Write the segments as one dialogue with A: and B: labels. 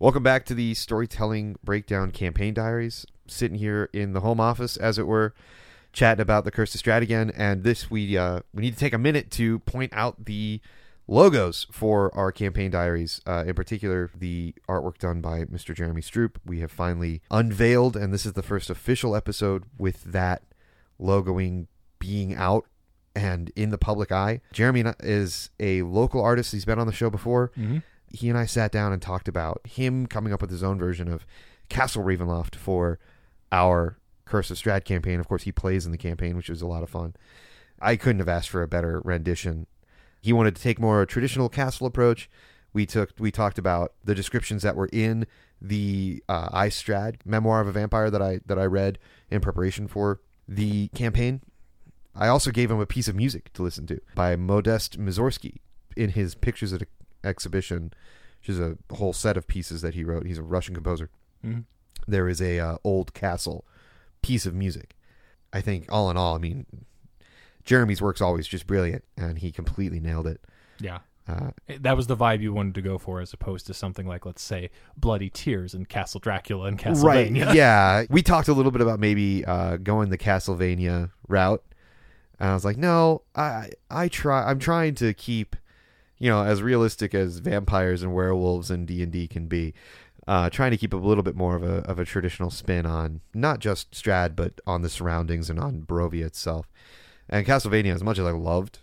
A: Welcome back to the Storytelling Breakdown Campaign Diaries. Sitting here in the home office, as it were, chatting about the Curse of Strahd again. And this we uh, we need to take a minute to point out the logos for our campaign diaries. Uh, in particular, the artwork done by Mr. Jeremy Stroop. We have finally unveiled, and this is the first official episode with that logoing being out and in the public eye. Jeremy is a local artist. He's been on the show before.
B: Mm-hmm.
A: He and I sat down and talked about him coming up with his own version of Castle Ravenloft for our Curse of Strahd campaign. Of course, he plays in the campaign, which was a lot of fun. I couldn't have asked for a better rendition. He wanted to take more a traditional castle approach. We took we talked about the descriptions that were in the uh, I Strahd memoir of a vampire that I that I read in preparation for the campaign. I also gave him a piece of music to listen to by Modest Mussorgsky in his Pictures at exhibition, which is a whole set of pieces that he wrote. He's a Russian composer.
B: Mm-hmm.
A: There is a uh, old castle piece of music. I think all in all, I mean, Jeremy's work's always just brilliant, and he completely nailed it.
B: Yeah.
A: Uh,
B: that was the vibe you wanted to go for, as opposed to something like, let's say, Bloody Tears and Castle Dracula and Castlevania.
A: Right. Yeah. We talked a little bit about maybe uh, going the Castlevania route, and I was like, no, I I try. I'm trying to keep, you know, as realistic as vampires and werewolves and D and D can be. Uh, trying to keep a little bit more of a of a traditional spin on not just Strahd, but on the surroundings and on Barovia itself. And Castlevania, as much as I loved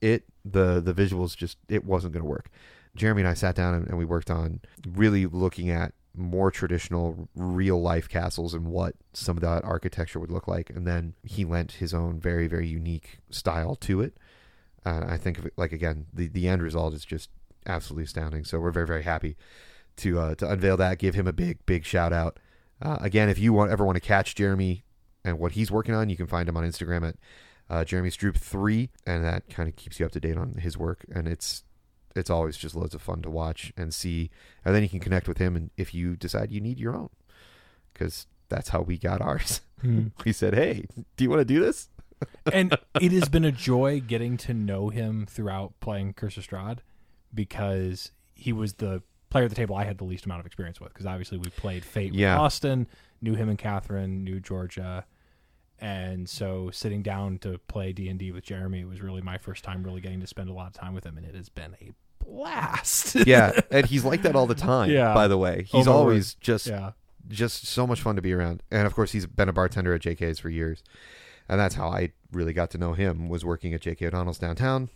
A: it, the the visuals just it wasn't going to work. Jeremy and I sat down and, and we worked on really looking at more traditional real life castles and what some of that architecture would look like and then he lent his own very very unique style to it uh, i think of it like again the the end result is just absolutely astounding. So we're very very happy to uh, to unveil that give him a big big shout out. Uh, again if you want ever want to catch jeremy and what he's working on you can find him on instagram at uh, jeremy stroop 3 and that kind of keeps you up to date on his work. And it's it's always just loads of fun to watch and see. And then you can connect with him and if you decide you need your own because that's how we got ours.
B: Mhm.
A: we said hey do you want to do this
B: and it has been a joy getting to know him throughout playing Curse of Strahd because he was the player at the table I had the least amount of experience with because obviously we played Fate
A: Yeah.
B: with Austin, knew him and Catherine, knew Georgia, and so sitting down to play D and D with Jeremy was really my first time really getting to spend a lot of time with him, and it has been a blast.
A: yeah and he's like that all the time
B: Yeah.
A: by the way he's always just
B: yeah,
A: just so much fun to be around and of course he's been a bartender at jk's for years and that's how i really got to know him was working at jk o'donnell's downtown.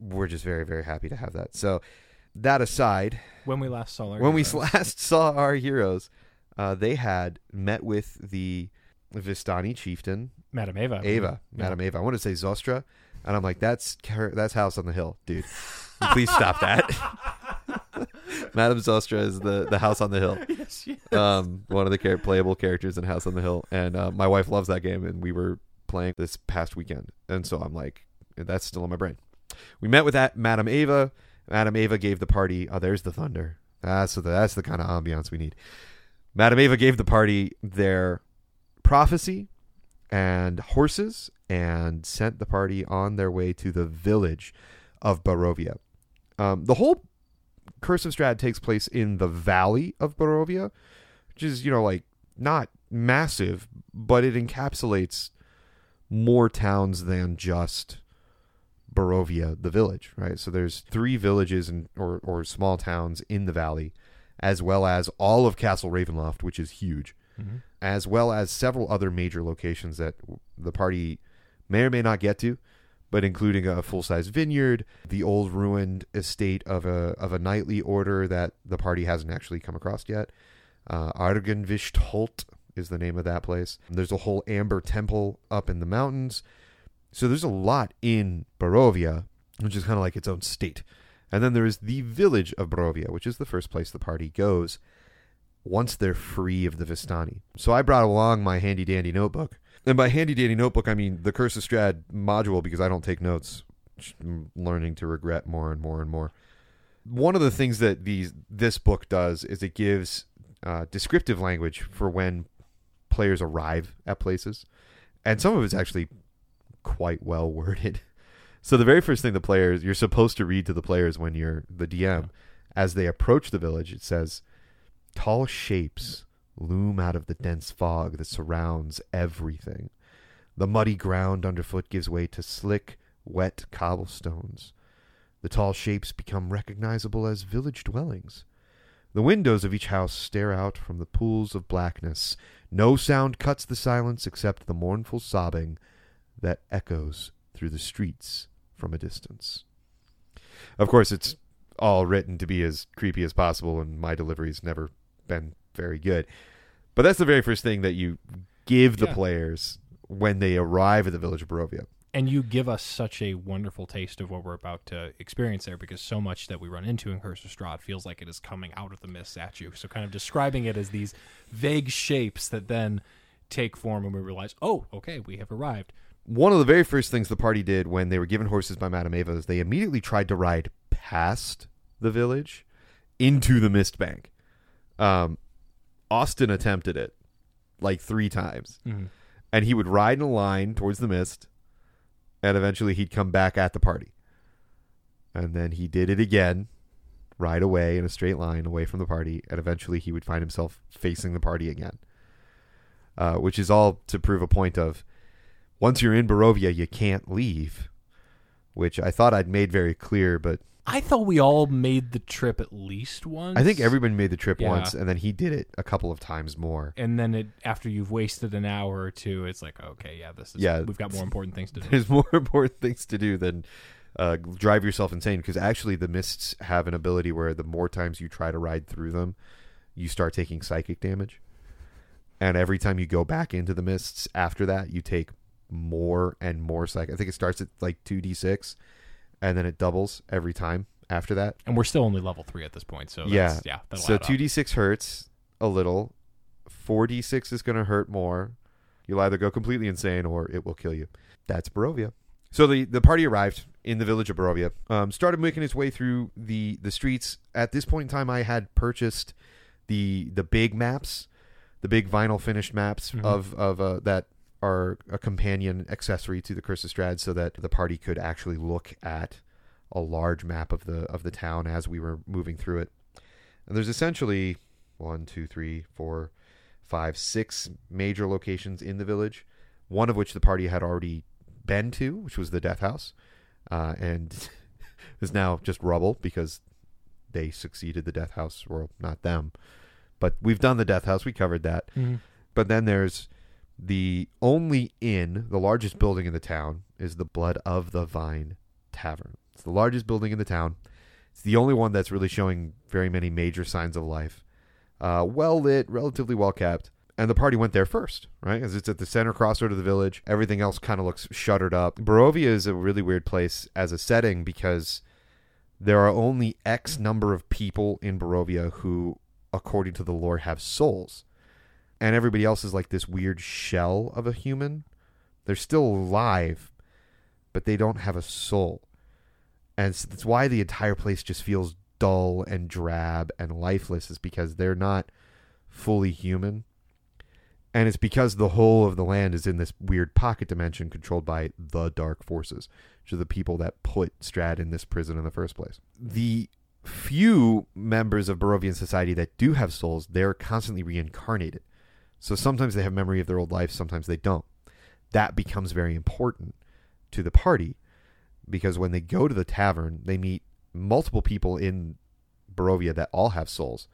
A: We're just very very happy to have that. So that aside
B: when we last saw our
A: when we
B: heroes.
A: last saw our heroes uh, they had met with the vistani chieftain
B: Madame Ava,
A: ava
B: Yeah.
A: madam ava i want to say zostra. And i'm like that's her- that's house on the hill dude. Please stop that. Madame zostra is the the house on the hill.
B: Yes, yes.
A: um, one of the char- playable characters in House on the Hill, and uh, my wife loves that game, and we were playing this past weekend, and so I'm like, that's still in my brain. We met with that Madam Ava. Madam Ava gave the party. Oh, there's the thunder. That's the, that's the kind of ambiance we need. Madam Ava gave the party their prophecy and horses, and sent the party on their way to the village of Barovia. Um, the whole Curse of Strahd takes place in the valley of Barovia, which is, you know, like not massive, but it encapsulates more towns than just Barovia, the village, right? So there's three villages and or, or small towns in the valley, as well as all of Castle Ravenloft, which is huge,
B: Mhm.
A: as well as several other major locations that the party may or may not get to, but including a full size vineyard, the old ruined estate of a of a knightly order that the party hasn't actually come across yet. Uh, Argynvostholt is the name of that place. There's a whole amber temple up in the mountains. So there's a lot in Barovia, which is kind of like its own state. And then there is the village of Barovia, which is the first place the party goes once they're free of the Vistani. So I brought along my handy dandy notebook. And by handy dandy notebook, I mean the Curse of Strahd module because I don't take notes. I'm learning to regret more and more and more. One of the things that these this book does is it gives uh, descriptive language for when players arrive at places, and some of it's actually quite well worded. So the very first thing the players you're supposed to read to the players when you're the DM as they approach the village, it says, Tall shapes loom out of the dense fog that surrounds everything. The muddy ground underfoot gives way to slick, wet cobblestones. The tall shapes become recognizable as village dwellings. The windows of each house stare out from the pools of blackness. No sound cuts the silence except the mournful sobbing that echoes through the streets from a distance. Of course, it's all written to be as creepy as possible, and my delivery's never been very good. But that's the very first thing that you give the
B: Yeah.
A: players when they arrive at the village of Barovia.
B: And you give us such a wonderful taste of what we're about to experience there because so much that we run into in Curse of Strahd feels like it is coming out of the mist at you. So kind of describing it as these vague shapes that then take form and we realize, oh, okay, we have arrived.
A: One of the very first things the party did when they were given horses by Madame Ava is they immediately tried to ride past the village into the mist bank. Um, Austin attempted it like three times,
B: Mhm.
A: and he would ride in a line towards the mist, and eventually he'd come back at the party. And then he did it again, ride away in a straight line away from the party, and eventually he would find himself facing the party again. Uh, which is all to prove a point of once you're in Barovia, you can't leave, which I thought I'd made very clear, but
B: I thought we all made the trip at least once.
A: I think everyone made the trip
B: Yeah.
A: once, and then he did it a couple of times more.
B: And then it, after you've wasted an hour or two, it's like, okay, yeah, this is.
A: Yeah.
B: we've got more important things to do.
A: There's more important things to do than uh, drive yourself insane, because actually the mists have an ability where the more times you try to ride through them, you start taking psychic damage. And every time you go back into the mists after that, you take more and more psychic. I think it starts at like 2d6, and then it doubles every time after that.
B: And we're still only level three at this point, so
A: Yeah.
B: that's, yeah.
A: So two d six hurts a little. Four d six is going to hurt more. You'll either go completely insane or it will kill you. That's Barovia. So the the party arrived in the village of Barovia. Um, started making its way through the the streets. At this point in time, I had purchased the the big maps, the big vinyl finished maps
B: Mhm.
A: of of uh, that are a companion accessory to the Curse of Strahd, so that the party could actually look at a large map of the of the town as we were moving through it. And there's essentially one, two, three, four, five, six major locations in the village. One of which the party had already been to, which was the Death House, uh, and is now just rubble because they succeeded the Death House, or not them. But we've done the Death House. We covered that.
B: Mhm.
A: But then there's the only inn, the largest building in the town, is the Blood of the Vine Tavern. It's the largest building in the town. It's the only one that's really showing very many major signs of life. Uh, well lit, relatively well kept. And the party went there first, right? Because it's at the center crossroad of the village. Everything else kind of looks shuttered up. Barovia is a really weird place as a setting because there are only X number of people in Barovia who, according to the lore, have souls. And everybody else is like this weird shell of a human. They're still alive, but they don't have a soul. And s- that's why the entire place just feels dull and drab and lifeless, is because they're not fully human. And it's because the whole of the land is in this weird pocket dimension controlled by the dark forces, which are the people that put Strahd in this prison in the first place. The few members of Barovian society that do have souls, they're constantly reincarnated. So sometimes they have memory of their old life, sometimes they don't. That becomes very important to the party because when they go to the tavern, they meet multiple people in Barovia that all have souls.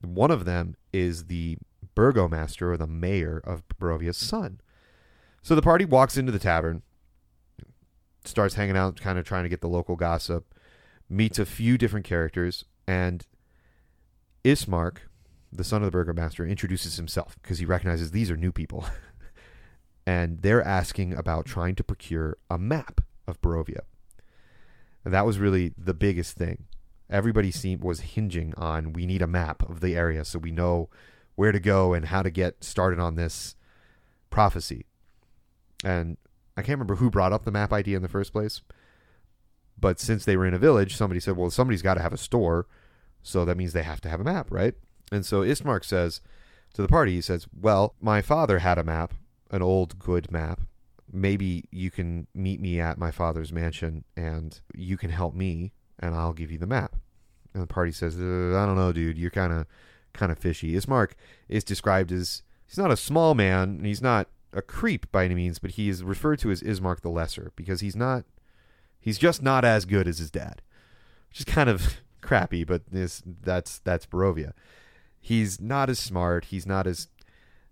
A: One of them is the burgomaster or the mayor of Barovia's son. So the party walks into the tavern, starts hanging out, kind of trying to get the local gossip, meets a few different characters, and Ismark, the son of the burgomaster, introduces himself because he recognizes these are new people. and they're asking about trying to procure a map of Barovia. And that was really the biggest thing. Everybody seemed was hinging on we need a map of the area so we know where to go and how to get started on this prophecy. And I can't remember who brought up the map idea in the first place. But since they were in a village, somebody said, well, somebody's got to have a store. So that means they have to have a map, right? And so Ismark says to the party, he says, well, my father had a map, an old good map. Maybe you can meet me at my father's mansion and you can help me and I'll give you the map. And the party says, uh, I don't know, dude. You're kind of kind of fishy. Ismark is described as he's not a small man, and he's not a creep by any means, but he is referred to as Ismark the Lesser because he's not he's just not as good as his dad. Which is kind of crappy, but this that's that's Barovia. He's not as smart, he's not as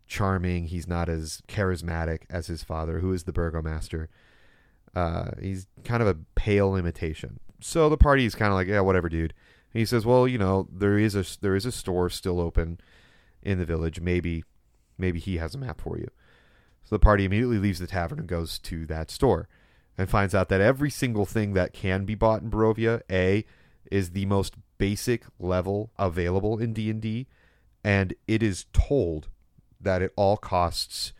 A: charming, he's not as charismatic as his father, who is the burgomaster. Uh, he's kind of a pale imitation. So the party is kind of like, yeah, whatever, dude. He says, well, you know, there is a there is a store still open in the village. Maybe, maybe he has a map for you. So the party immediately leaves the tavern and goes to that store, and finds out that every single thing that can be bought in Barovia, a, is the most basic level available in D D and it is told that it all costs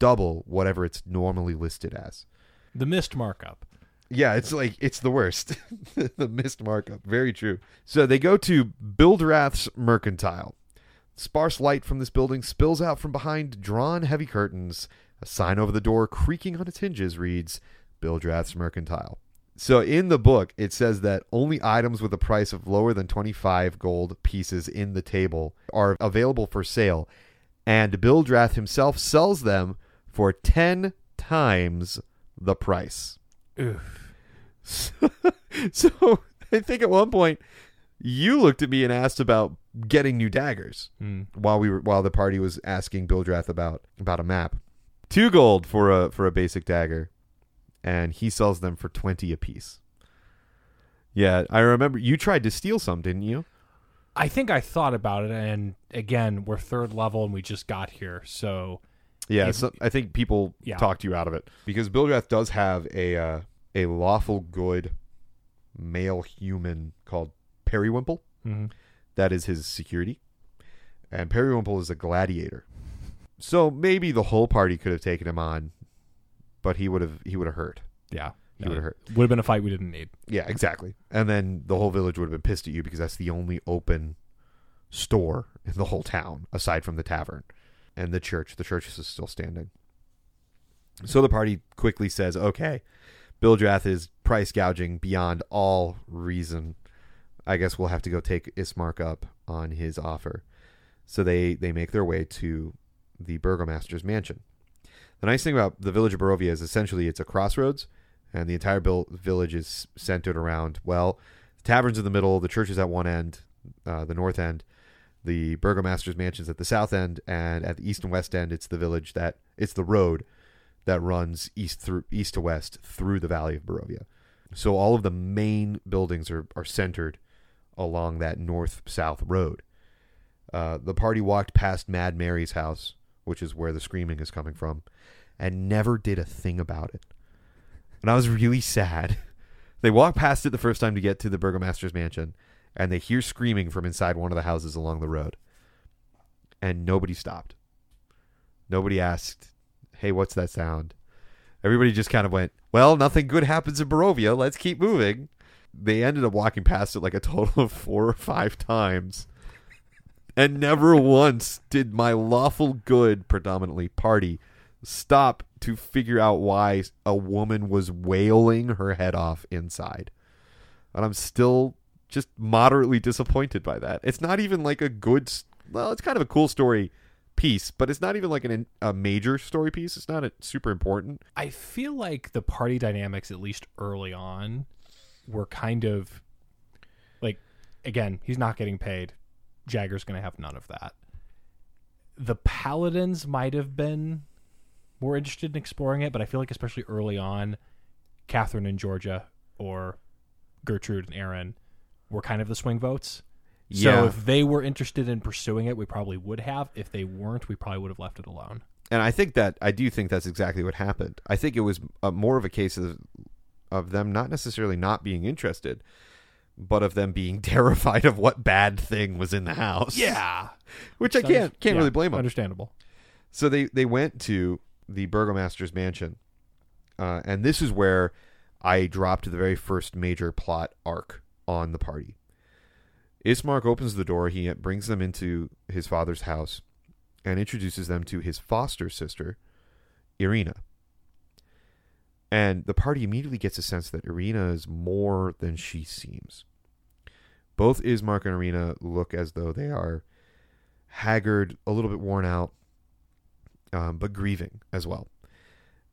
A: double whatever it's normally listed as.
B: The missed markup.
A: Yeah, it's like it's the worst. the missed markup. Very true. So they go to Bildrath's Mercantile. Sparse light from this building spills out from behind drawn heavy curtains. A sign over the door, creaking on its hinges, reads Bildrath's Mercantile. So in the book, it says that only items with a price of lower than 25 gold pieces in the table are available for sale, and Bildrath himself sells them for 10 times the price.
B: Oof.
A: so I think at one point you looked at me and asked about getting new daggers
B: Hmm.
A: while we were while the party was asking Bildrath about about a map. Two gold for a for a basic dagger, and he sells them for twenty apiece. Yeah, I remember you tried to steal some, didn't you?
B: I think I thought about it, and again, we're third level, and we just got here, so
A: Yeah,
B: If-
A: so I think people
B: Yeah.
A: talked you out of it because Bildrath does have a uh, a lawful good male human called Parriwimple.
B: mhm.
A: That is his security. And Parriwimple is a gladiator. So maybe the whole party could have taken him on, but he would have he would have hurt.
B: yeah,
A: He would have hurt.
B: Would have been a fight we didn't need.
A: Yeah, exactly. And then the whole village would have been pissed at you because that's the only open store in the whole town aside from the tavern and the church. The church is still standing. So the party quickly says, "Okay, Bildrath is price gouging beyond all reason. I guess we'll have to go take Ismark up on his offer." So they they make their way to the burgomaster's mansion. The nice thing about the village of Barovia is essentially it's a crossroads and the entire bil- village is centered around well the tavern's in the middle the church is at one end uh, the north end the burgomaster's mansion's at the south end and at the east and west end it's the village that it's the road that runs east through east to west through the valley of Barovia. So all of the main buildings are, are centered along that north south road. Uh, the party walked past mad mary's house which is where the screaming is coming from and never did a thing about it and I was really sad. They walk past it the first time to get to the burgomaster's mansion, and they hear screaming from inside one of the houses along the road. And nobody stopped. Nobody asked, "Hey, what's that sound?" Everybody just kind of went, "Well, nothing good happens in Barovia. Let's keep moving." They ended up walking past it like a total of four or five times. And never once did my lawful good, predominantly party, stop to figure out why a woman was wailing her head off inside. And I'm still just moderately disappointed by that. It's not even like a good, well, it's kind of a cool story piece, but it's not even like an, a major story piece. It's not a, super important.
B: I feel like the party dynamics, at least early on, were kind of like, again, he's not getting paid. Jagger's going to have none of that. The paladins might have been more interested in exploring it, but I feel like especially early on, Catherine and Georgia or Gertrude and Aaron were kind of the swing votes.
A: Yeah.
B: So if they were interested in pursuing it, we probably would have. If they weren't, we probably would have left it alone.
A: and I think that I do think that's exactly what happened. I think it was a, more of a case of of them not necessarily not being interested, but of them being terrified of what bad thing was in the house.
B: Yeah,
A: which I can't can't
B: Yeah,
A: really blame them.
B: Understandable.
A: So they they went to the burgomaster's mansion, uh, and this is where I dropped the very first major plot arc on the party. Ismark opens the door. He brings them into his father's house, and introduces them to his foster sister, Irina. And the party immediately gets a sense that Irina is more than she seems. Both Ismark and Irina look as though they are haggard, a little bit worn out, um, but grieving as well.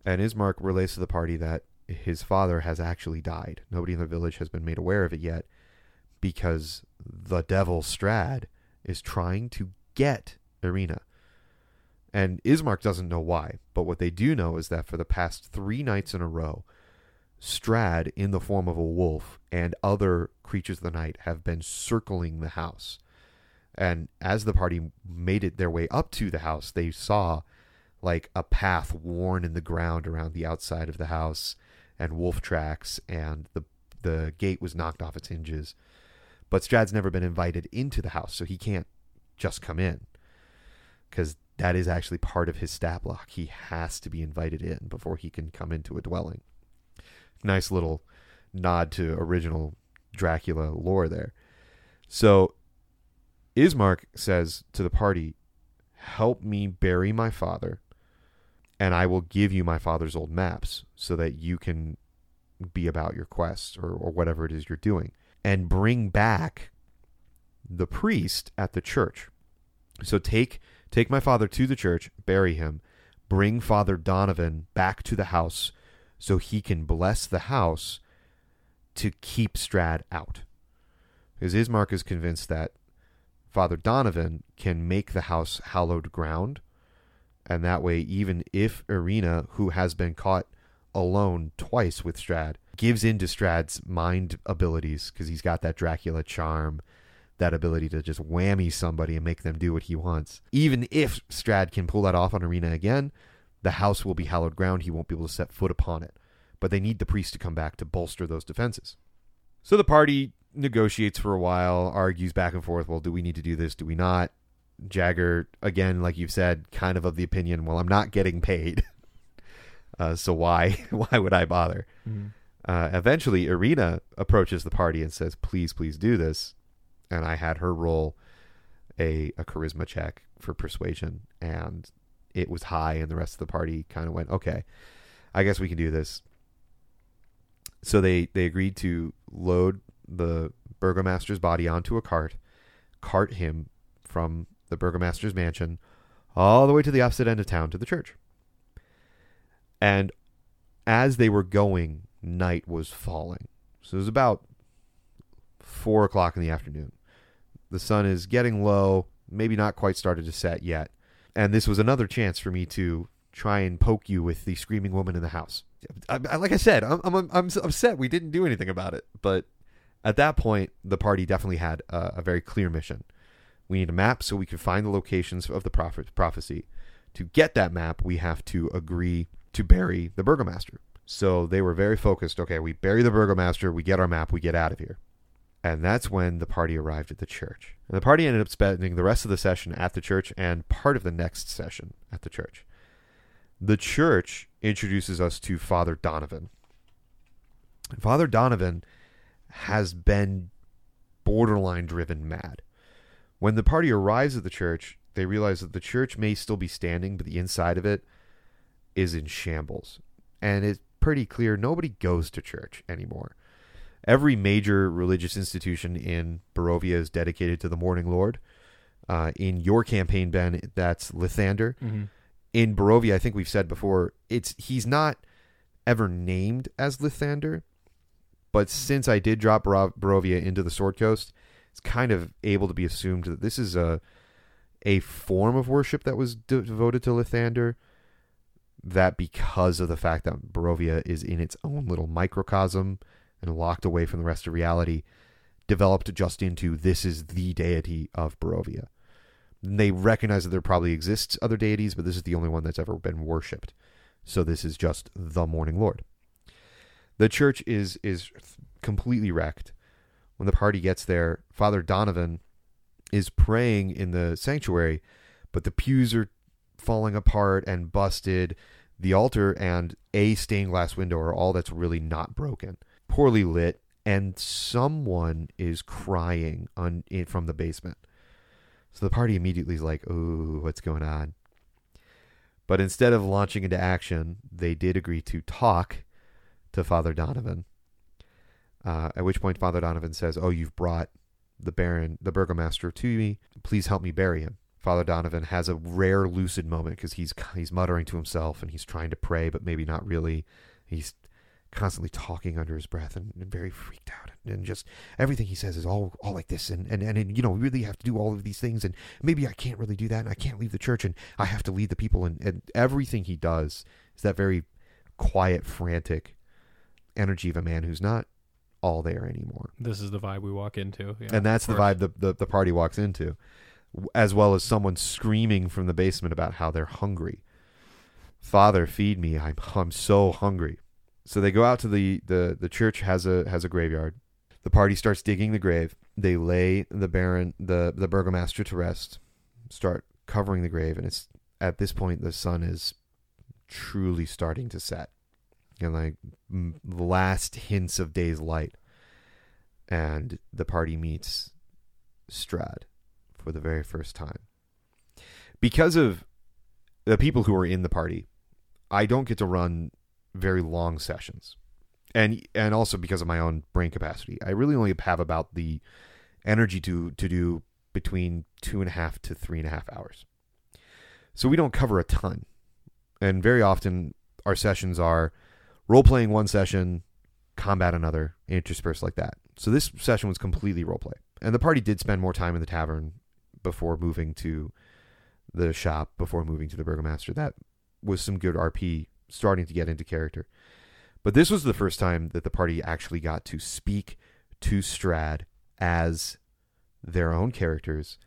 A: And Ismark relates to the party that his father has actually died. Nobody in the village has been made aware of it yet because the devil Strahd is trying to get Irina. And Ismark doesn't know why, but what they do know is that for the past three nights in a row, Strahd, in the form of a wolf, and other creatures of the night have been circling the house. And as the party made it their way up to the house, they saw like a path worn in the ground around the outside of the house and wolf tracks and the the gate was knocked off its hinges. But Strahd's never been invited into the house, so he can't just come in. Cuz that is actually part of his stat block. He has to be invited in before he can come into a dwelling. Nice little nod to original Dracula lore there. So Ismark says to the party, Help me bury my father, and I will give you my father's old maps so that you can be about your quest or, or whatever it is you're doing, and bring back the priest at the church. So take take my father to the church, bury him, bring Father Donovan back to the house so he can bless the house to keep Strahd out. Because Ismark is convinced that Father Donovan can make the house hallowed ground, and that way, even if Irina, who has been caught alone twice with Strahd, gives in to Strahd's mind abilities, because he's got that Dracula charm, that ability to just whammy somebody and make them do what he wants. Even if Strahd can pull that off on Irina again, the house will be hallowed ground. He won't be able to set foot upon it. But they need the priest to come back to bolster those defenses. So the party negotiates for a while, argues back and forth. Well, do we need to do this? Do we not? Jagger, again, like you've said, kind of of the opinion, well, I'm not getting paid. Uh, so why why would I bother?
B: Mm-hmm.
A: Uh, eventually, Irina approaches the party and says, "Please, please do this." And I had her roll a a charisma check for persuasion, and it was high, and the rest of the party kind of went, "Okay, I guess we can do this." So they they agreed to load the burgomaster's body onto a cart, cart him from the burgomaster's mansion all the way to the opposite end of town to the church. And as they were going, night was falling. So it was about four o'clock in the afternoon. The sun is getting low, maybe not quite started to set yet. And this was another chance for me to try and poke you with the screaming woman in the house. I, I, like I said, I'm, I'm, I'm upset we didn't do anything about it. But at that point, the party definitely had a, a very clear mission. We need a map so we can find the locations of the prophet, prophecy. To get that map, we have to agree to bury the burgomaster. So they were very focused. Okay, we bury the burgomaster, we get our map, we get out of here. And that's when the party arrived at the church. And the party ended up spending the rest of the session at the church and part of the next session at the church. The church introduces us to Father Donovan. Father Donovan has been borderline driven mad. When the party arrives at the church, they realize that the church may still be standing, but the inside of it is in shambles. And it's pretty clear nobody goes to church anymore. Every major religious institution in Barovia is dedicated to the Morning Lord. Uh, in your campaign, Ben, that's Lathander.
B: Mm-hmm.
A: In Barovia, I think we've said before, it's he's not ever named as Lathander, but since I did drop Barovia into the Sword Coast, it's kind of able to be assumed that this is a a form of worship that was de- devoted to Lathander. That because of the fact that Barovia is in its own little microcosm and locked away from the rest of reality, developed just into this is the deity of Barovia. They recognize that there probably exists other deities, but this is the only one that's ever been worshipped. So this is just the Morning Lord. The church is is completely wrecked. When the party gets there, Father Donovan is praying in the sanctuary, but the pews are falling apart and busted. The altar and a stained glass window are all that's really not broken. Poorly lit, and someone is crying on in, from the basement. So the party immediately is like, "Oh, what's going on?" But instead of launching into action, they did agree to talk to Father Donovan. Uh, at which point, Father Donovan says, "Oh, you've brought the Baron, the Burgomaster, to me. Please help me bury him." Father Donovan has a rare lucid moment because he's he's muttering to himself and he's trying to pray, but maybe not really. He's constantly talking under his breath and, and very freaked out. And just everything he says is all all like this. And, and and and you know we really have to do all of these things. And maybe I can't really do that and I can't leave the church and I have to lead the people. And, and everything he does is that very quiet frantic energy of a man who's not all there anymore.
B: This is the vibe we walk into. Yeah,
A: and that's the vibe the, the, the party walks into as well as someone screaming from the basement about how they're hungry. Father feed me. I'm, I'm so hungry so they go out to the, the, the church has a has a graveyard. The party starts digging the grave. They lay the baron the, the burgomaster to rest start covering the grave and it's at this point the sun is truly starting to set. And like the last hints of day's light. And the party meets Strahd for the very first time. Because of the people who are in the party, I don't get to run very long sessions. And and also because of my own brain capacity. I really only have about the energy to to do between two and a half to three and a half hours. So we don't cover a ton. And very often our sessions are role playing one session, combat another, interspersed like that. So this session was completely role play. And the party did spend more time in the tavern before moving to the shop, before moving to the Burgomaster. That was some good RP starting to get into character. But this was the first time that the party actually got to speak to Strahd as their own characters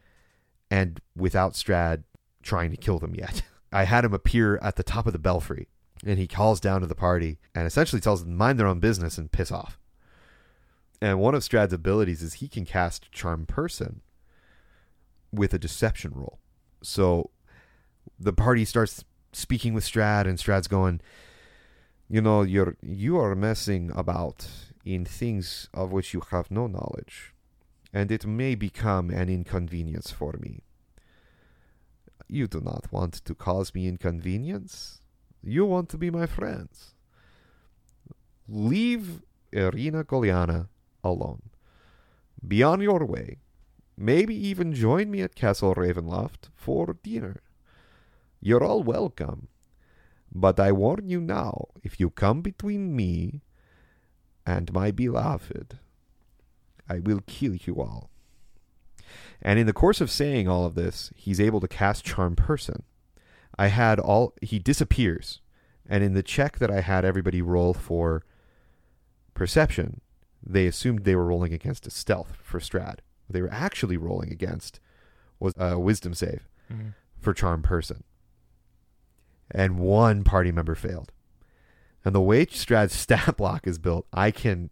A: and without Strahd trying to kill them yet. I had him appear at the top of the belfry and he calls down to the party and essentially tells them mind their own business and piss off. And one of Strahd's abilities is he can cast charm person with a deception roll. So the party starts speaking with Strahd and Strahd's going, you know, you're you are messing about in things of which you have no knowledge, and it may become an inconvenience for me. You do not want to cause me inconvenience. You want to be my friends. Leave Irina Kolyana alone. Be on your way. Maybe even join me at Castle Ravenloft for dinner. You're all welcome. But I warn you now, if you come between me and my beloved, I will kill you all. And in the course of saying all of this, he's able to cast Charm Person. I had all he disappears, and in the check that I had everybody roll for perception, they assumed they were rolling against a stealth for Strahd. What they were actually rolling against was a wisdom save
B: Mhm.
A: for Charm Person. And one party member failed. And the way Strahd's stat block is built, I can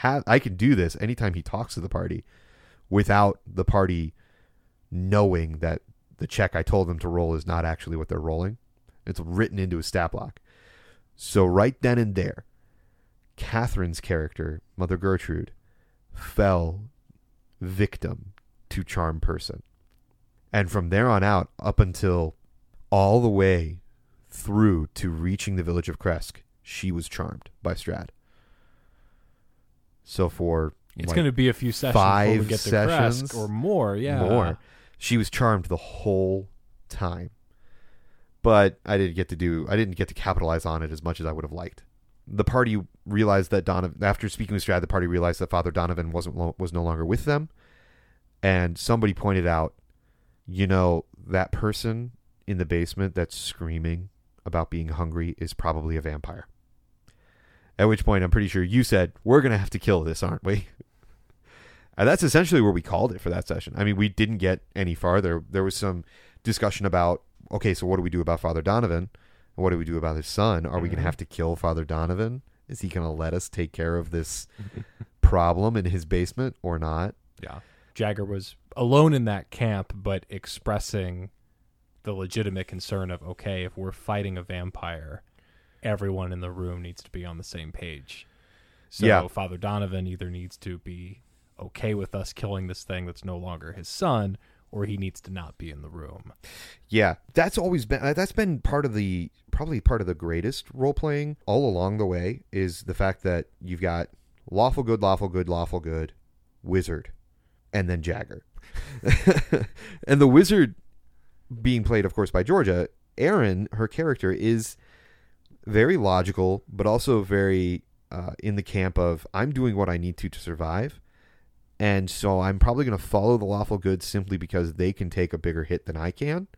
A: have I can do this anytime he talks to the party without the party knowing that the check I told them to roll is not actually what they're rolling. It's written into a stat block. So right then and there, Catherine's character, Mother Gertrude, fell victim to Charm Person. And from there on out, up until all the way through to reaching the village of Krezk, she was charmed by Strahd. So for
B: It's
A: like,
B: going to be a few sessions
A: five
B: get to
A: sessions
B: Krezk or more. Yeah,
A: more. She was charmed the whole time. But I didn't get to do I didn't get to capitalize on it as much as I would have liked. The party realized that Donovan after speaking with Strahd, the party realized that Father Donovan wasn't lo- was no longer with them. And somebody pointed out, you know, that person in the basement that's screaming about being hungry is probably a vampire. At which point I'm pretty sure you said, We're gonna have to kill this, aren't we? And that's essentially where we called it for that session. I mean, we didn't get any farther. There was some discussion about, okay, so what do we do about Father Donovan? What do we do about his son? Are we going to mm-hmm. have to kill Father Donovan? Is he going to let us take care of this problem in his basement or not?
B: Yeah. Jagger was alone in that camp, but expressing the legitimate concern of okay, if we're fighting a vampire, everyone in the room needs to be on the same page. So
A: Yeah.
B: Father Donovan either needs to be okay with us killing this thing that's no longer his son, or he needs to not be in the room.
A: Yeah, that's always been uh, that's been part of the probably part of the greatest role playing all along the way is the fact that you've got lawful good, lawful good, lawful good, wizard, and then Jagger. and the wizard being played, of course, by Georgia, Erin, her character, is very logical, but also very uh, in the camp of I'm doing what I need to to survive. And so I'm probably going to follow the lawful good simply because they can take a bigger hit than I can.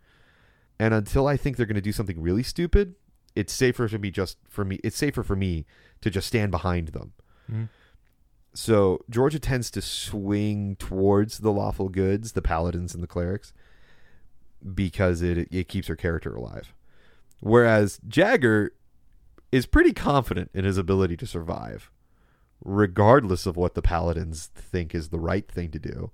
A: And until I think they're going to do something really stupid, it's safer to be just for me. It's safer for me to just stand behind them.
B: Mhm.
A: So Georgia tends to swing towards the lawful goods, the paladins and the clerics, because it it keeps her character alive. Whereas Jagger is pretty confident in his ability to survive, regardless of what the paladins think is the right thing to do.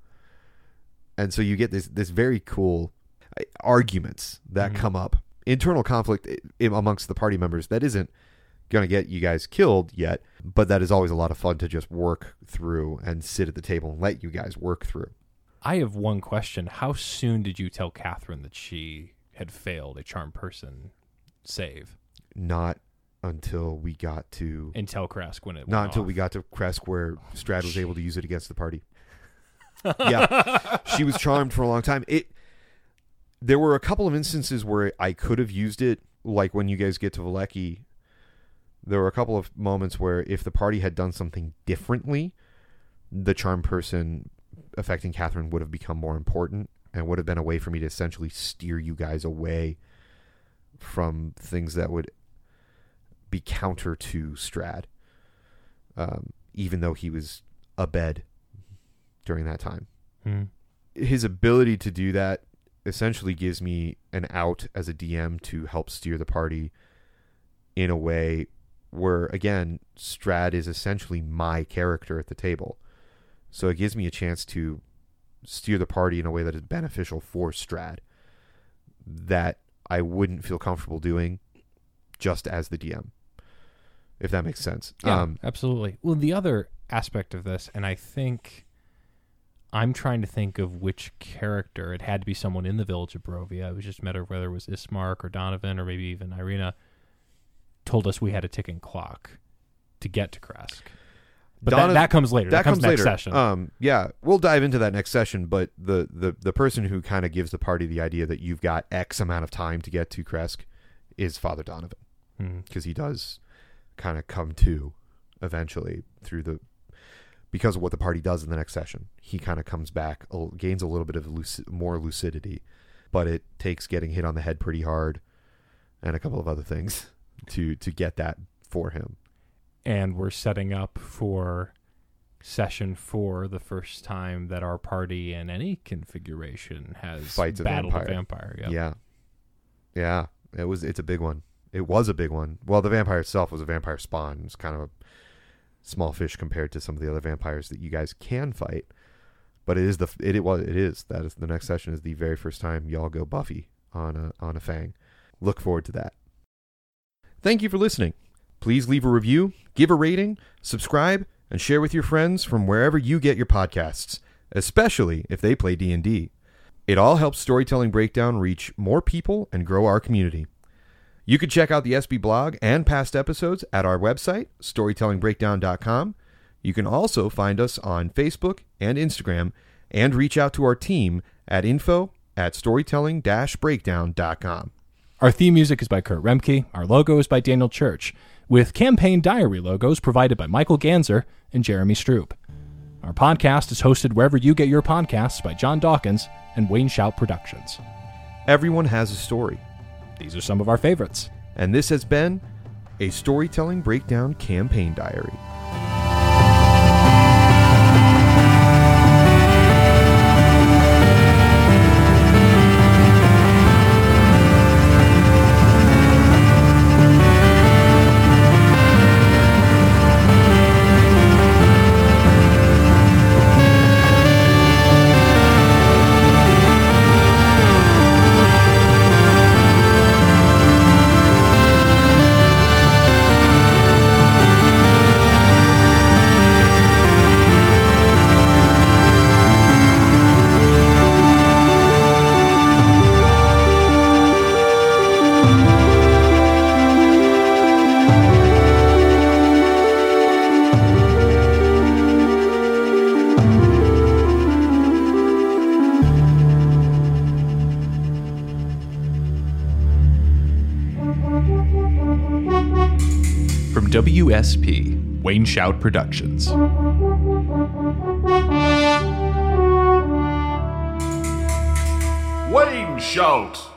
A: And so you get this this very cool uh, arguments that
B: Mhm.
A: come up, internal conflict amongst the party members that isn't going to get you guys killed yet, but that is always a lot of fun to just work through and sit at the table and let you guys work through.
B: I have one question. How soon did you tell Catherine that she had failed a charm person save?
A: Not until we got to
B: And tell Krezk when it
A: not until
B: off.
A: we got to Krezk where Strahd was able to use it against the party. yeah, she was charmed for a long time. It. There were a couple of instances where I could have used it, like when you guys get to Vallaki. There were a couple of moments where if the party had done something differently, the charm person affecting Catherine would have become more important and would have been a way for me to essentially steer you guys away from things that would be counter to Strahd. Um, even though he was abed during that time
B: Hmm.
A: his ability to do that essentially gives me an out as a DM to help steer the party in a way where again Strahd is essentially my character at the table. So it gives me a chance to steer the party in a way that is beneficial for Strahd that I wouldn't feel comfortable doing just as the DM. If that makes sense.
B: Yeah,
A: Um
B: absolutely. Well, the other aspect of this, and I think I'm trying to think of which character. It had to be someone in the village of Barovia. It was just a matter of whether it was Ismark or Donovan or maybe even Irina. Told us we had a ticking clock to get to Krezk. But
A: Donovan-
B: that, that comes later. That,
A: that
B: comes,
A: comes
B: next
A: later.
B: session.
A: Um, yeah, we'll dive into that next session. But the the the person who kind of gives the party the idea that you've got X amount of time to get to Krezk is Father Donovan
B: Hmm.
A: because he does kind of come to eventually through the because of what the party does in the next session. He kind of comes back, gains a little bit of luci- more lucidity, but it takes getting hit on the head pretty hard and a couple of other things to to get that for him.
B: And we're setting up for session four, the first time that our party in any configuration has
A: Fights a
B: battled
A: vampire.
B: a vampire. Yep.
A: Yeah. Yeah. It was it's a big one. It was a big one. Well, the vampire itself was a vampire spawn. It's kind of a small fish compared to some of the other vampires that you guys can fight. But it is the it, it was it is that is the next session is the very first time y'all go Buffy on a on a Fang. Look forward to that. Thank you for listening. Please leave a review, give a rating, subscribe, and share with your friends from wherever you get your podcasts, especially if they play D&D. It all helps Storytelling Breakdown reach more people and grow our community. You can check out the SB blog and past episodes at our website, storytellingbreakdown.com. You can also find us on Facebook and Instagram and reach out to our team at info at storytelling-breakdown.com.
B: Our theme music is by Kurt Remke. Our logo is by Daniel Church, with campaign diary logos provided by Michael Ganzer and Jeremy Stroop. Our podcast is hosted wherever you get your podcasts by John Dawkins and Wayne Shout Productions.
A: Everyone has a story,
B: These are some of our favorites.
A: and this has been a Storytelling Breakdown campaign diary.
B: Shout Productions.
C: Wayne Shout!